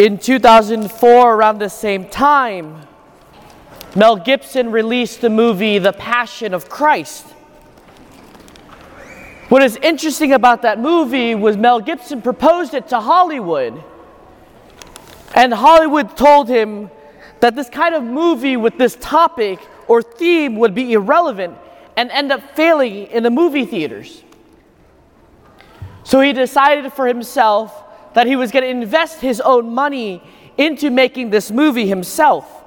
In 2004, around the same time, Mel Gibson released the movie The Passion of Christ. What is interesting about that movie was Mel Gibson proposed it to Hollywood. And Hollywood told him that this kind of movie with this topic or theme would be irrelevant and end up failing in the movie theaters. So he decided for himself that he was going to invest his own money into making this movie himself.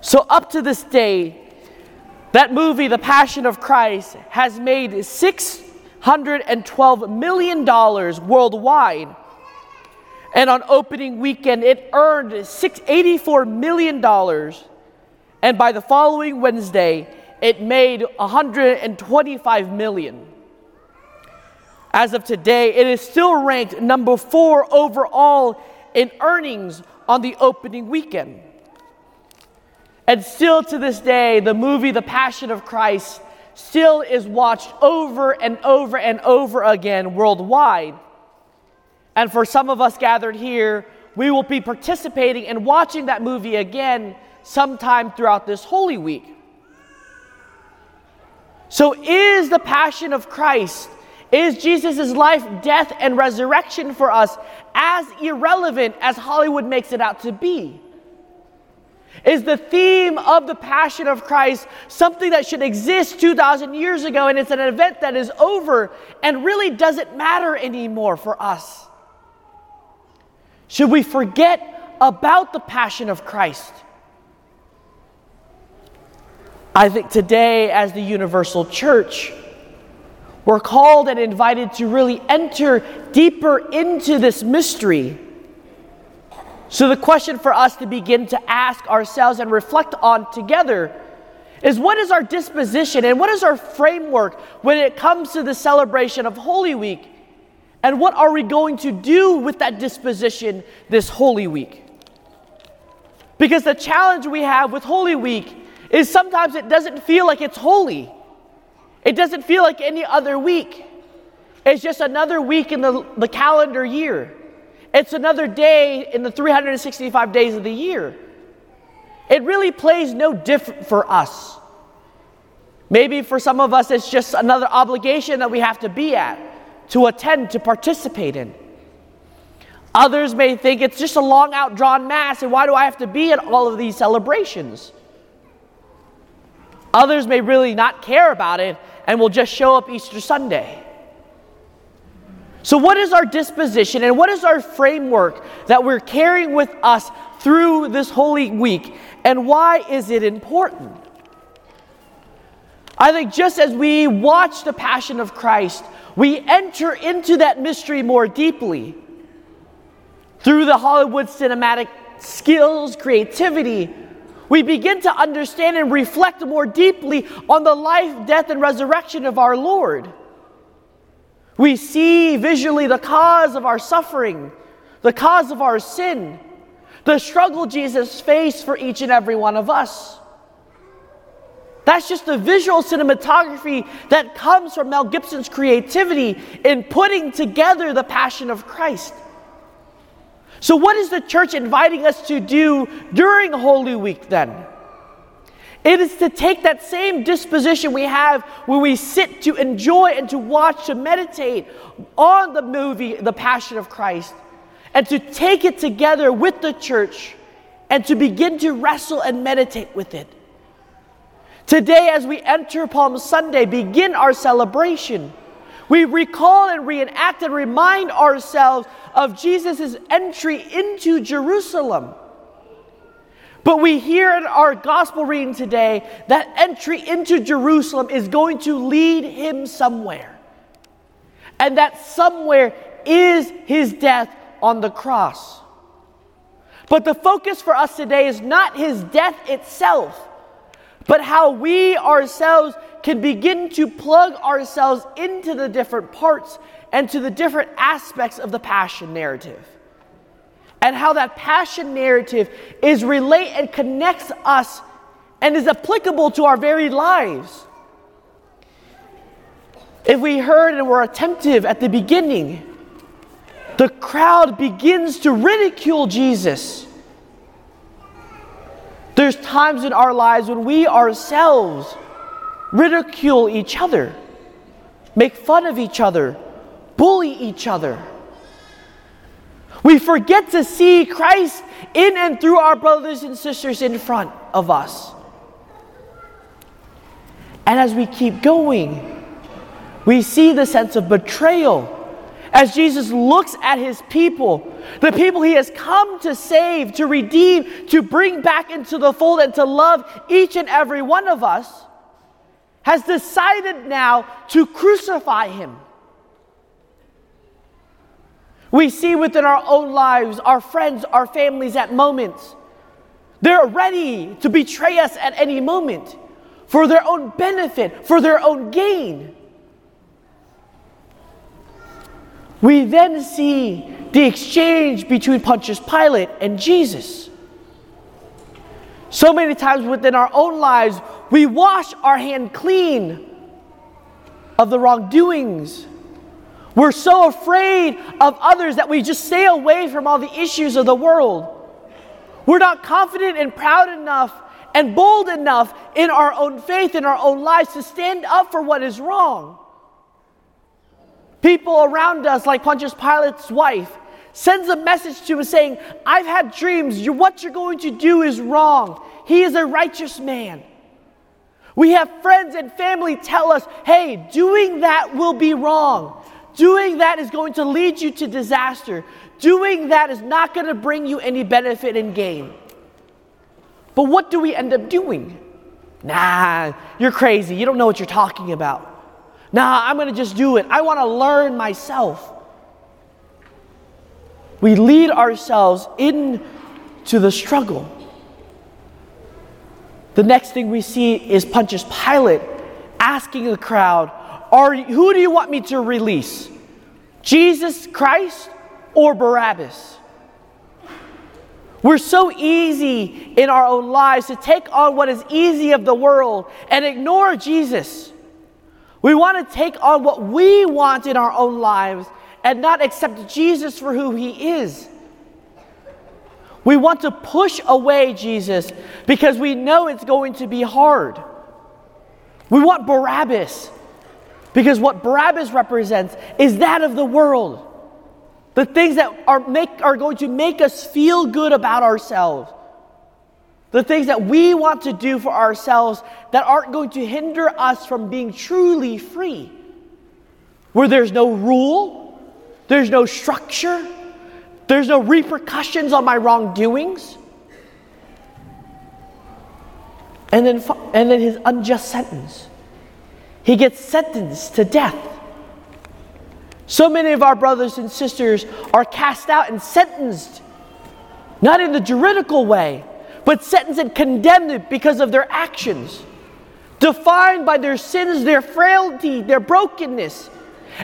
So, up to this day, that movie, The Passion of Christ, has made $612 million worldwide. And on opening weekend, it earned $84 million. And by the following Wednesday, it made 125 million. As of today, it is still ranked number four overall in earnings on the opening weekend. And still to this day, the movie The Passion of Christ still is watched over and over and over again worldwide. And for some of us gathered here, we will be participating and watching that movie again sometime throughout this Holy Week. So, is the Passion of Christ is Jesus' life, death, and resurrection for us as irrelevant as Hollywood makes it out to be? Is the theme of the Passion of Christ something that should exist 2,000 years ago and it's an event that is over and really doesn't matter anymore for us? Should we forget about the Passion of Christ? I think today, as the universal church, we're called and invited to really enter deeper into this mystery. So, the question for us to begin to ask ourselves and reflect on together is what is our disposition and what is our framework when it comes to the celebration of Holy Week? And what are we going to do with that disposition this Holy Week? Because the challenge we have with Holy Week is sometimes it doesn't feel like it's holy. It doesn't feel like any other week. It's just another week in the, the calendar year. It's another day in the 365 days of the year. It really plays no different for us. Maybe for some of us, it's just another obligation that we have to be at, to attend, to participate in. Others may think it's just a long outdrawn mass, and why do I have to be at all of these celebrations? Others may really not care about it and will just show up Easter Sunday. So, what is our disposition and what is our framework that we're carrying with us through this Holy Week? And why is it important? I think just as we watch the Passion of Christ, we enter into that mystery more deeply through the Hollywood cinematic skills, creativity, we begin to understand and reflect more deeply on the life, death, and resurrection of our Lord. We see visually the cause of our suffering, the cause of our sin, the struggle Jesus faced for each and every one of us. That's just the visual cinematography that comes from Mel Gibson's creativity in putting together the passion of Christ. So, what is the church inviting us to do during Holy Week then? It is to take that same disposition we have when we sit to enjoy and to watch, to meditate on the movie, The Passion of Christ, and to take it together with the church and to begin to wrestle and meditate with it. Today, as we enter Palm Sunday, begin our celebration. We recall and reenact and remind ourselves of Jesus' entry into Jerusalem. But we hear in our gospel reading today that entry into Jerusalem is going to lead him somewhere. And that somewhere is his death on the cross. But the focus for us today is not his death itself, but how we ourselves can begin to plug ourselves into the different parts and to the different aspects of the passion narrative. And how that passion narrative is relate and connects us and is applicable to our very lives. If we heard and were attentive at the beginning, the crowd begins to ridicule Jesus. There's times in our lives when we ourselves ridicule each other, make fun of each other, bully each other. We forget to see Christ in and through our brothers and sisters in front of us. And as we keep going, we see the sense of betrayal as Jesus looks at his people, the people he has come to save, to redeem, to bring back into the fold, and to love each and every one of us, has decided now to crucify him. We see within our own lives, our friends, our families at moments. They're ready to betray us at any moment for their own benefit, for their own gain. We then see the exchange between Pontius Pilate and Jesus. So many times within our own lives, we wash our hand clean of the wrongdoings. We're so afraid of others that we just stay away from all the issues of the world. We're not confident and proud enough and bold enough in our own faith, in our own lives, to stand up for what is wrong. People around us, like Pontius Pilate's wife, sends a message to him saying, I've had dreams. You're, what you're going to do is wrong. He is a righteous man. We have friends and family tell us, hey, doing that will be wrong. Doing that is going to lead you to disaster. Doing that is not going to bring you any benefit and gain. But what do we end up doing? Nah, you're crazy. You don't know what you're talking about. Nah, I'm going to just do it. I want to learn myself. We lead ourselves into the struggle. The next thing we see is Pontius Pilate asking the crowd, Are, Who do you want me to release? Jesus Christ or Barabbas? We're so easy in our own lives to take on what is easy of the world and ignore Jesus. We want to take on what we want in our own lives and not accept Jesus for who he is. We want to push away Jesus because we know it's going to be hard. We want Barabbas because what Barabbas represents is that of the world. The things that are, make, are going to make us feel good about ourselves. The things that we want to do for ourselves that aren't going to hinder us from being truly free. Where there's no rule, there's no structure, there's no repercussions on my wrongdoings. And then, and then his unjust sentence. He gets sentenced to death. So many of our brothers and sisters are cast out and sentenced, not in the juridical way, but sentenced and condemned because of their actions, defined by their sins, their frailty, their brokenness.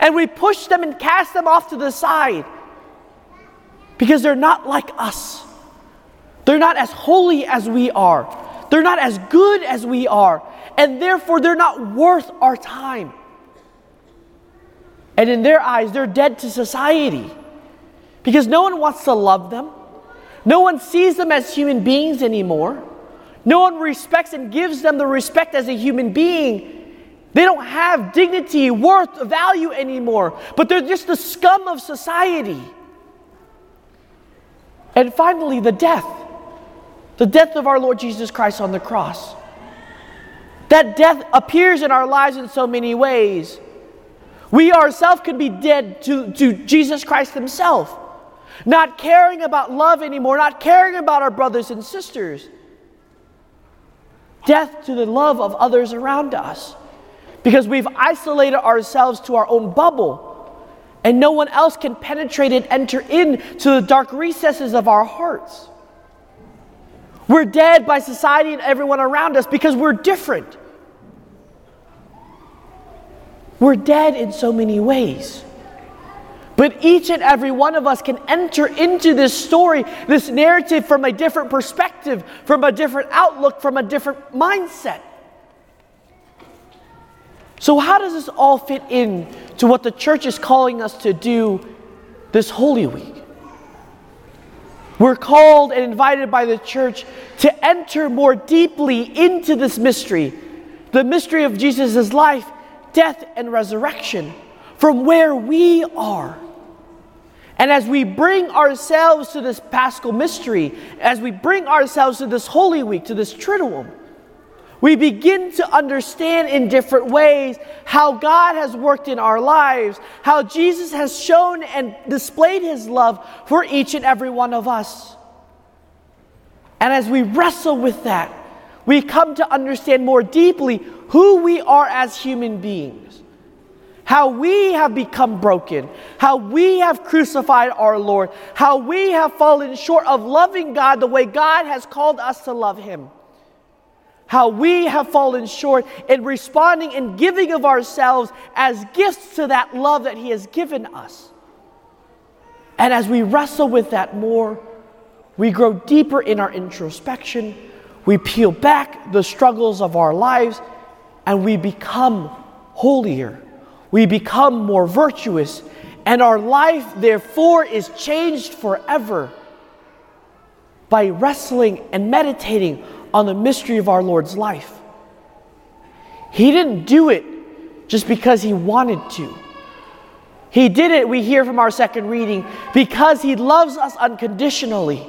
And we push them and cast them off to the side because they're not like us. They're not as holy as we are. They're not as good as we are. And therefore, they're not worth our time. And in their eyes, they're dead to society because no one wants to love them. No one sees them as human beings anymore. No one respects and gives them the respect as a human being. They don't have dignity, worth, value anymore, but they're just the scum of society. And finally, the death the death of our Lord Jesus Christ on the cross. That death appears in our lives in so many ways. We ourselves could be dead to, to Jesus Christ Himself not caring about love anymore, not caring about our brothers and sisters. Death to the love of others around us because we've isolated ourselves to our own bubble and no one else can penetrate and enter into the dark recesses of our hearts. We're dead by society and everyone around us because we're different. We're dead in so many ways. But each and every one of us can enter into this story, this narrative from a different perspective, from a different outlook, from a different mindset. So, how does this all fit in to what the church is calling us to do this Holy Week. We're called and invited by the church to enter more deeply into this mystery the mystery of Jesus' life, death, and resurrection from where we are. And as we bring ourselves to this paschal mystery, as we bring ourselves to this Holy Week, to this Triduum, we begin to understand in different ways how God has worked in our lives, how Jesus has shown and displayed his love for each and every one of us. And as we wrestle with that, we come to understand more deeply who we are as human beings, how we have become broken, how we have crucified our Lord, how we have fallen short of loving God the way God has called us to love Him how we have fallen short in responding and giving of ourselves as gifts to that love that He has given us. And as we wrestle with that more, we grow deeper in our introspection, we peel back the struggles of our lives, and we become holier. We become more virtuous, and our life, therefore, is changed forever by wrestling and meditating on the mystery of our Lord's life. He didn't do it just because he wanted to. He did it, we hear from our second reading, because he loves us unconditionally.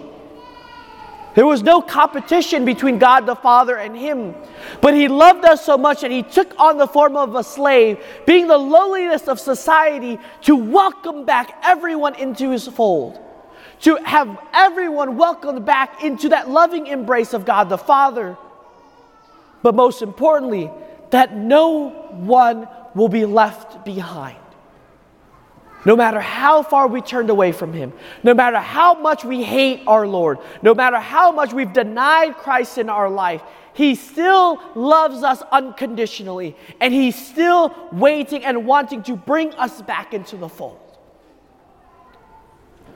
There was no competition between God the Father and him. But he loved us so much that he took on the form of a slave, being the lowliness of society, to welcome back everyone into his fold to have everyone welcomed back into that loving embrace of God the Father. But most importantly, that no one will be left behind. No matter how far we turned away from Him, no matter how much we hate our Lord, no matter how much we've denied Christ in our life, He still loves us unconditionally, and He's still waiting and wanting to bring us back into the fold.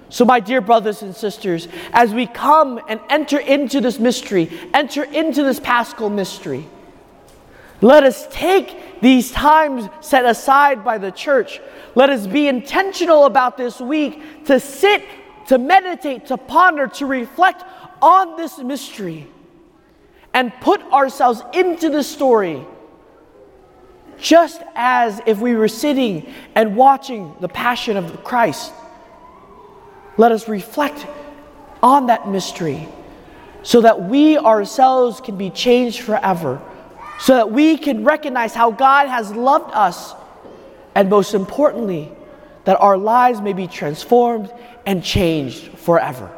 So, my dear brothers and sisters, as we come and enter into this mystery, enter into this paschal mystery, let us take these times set aside by the church. Let us be intentional about this week to sit, to meditate, to ponder, to reflect on this mystery and put ourselves into the story. Just as if we were sitting and watching the passion of Christ. Let us reflect on that mystery so that we ourselves can be changed forever, so that we can recognize how God has loved us, and most importantly, that our lives may be transformed and changed forever.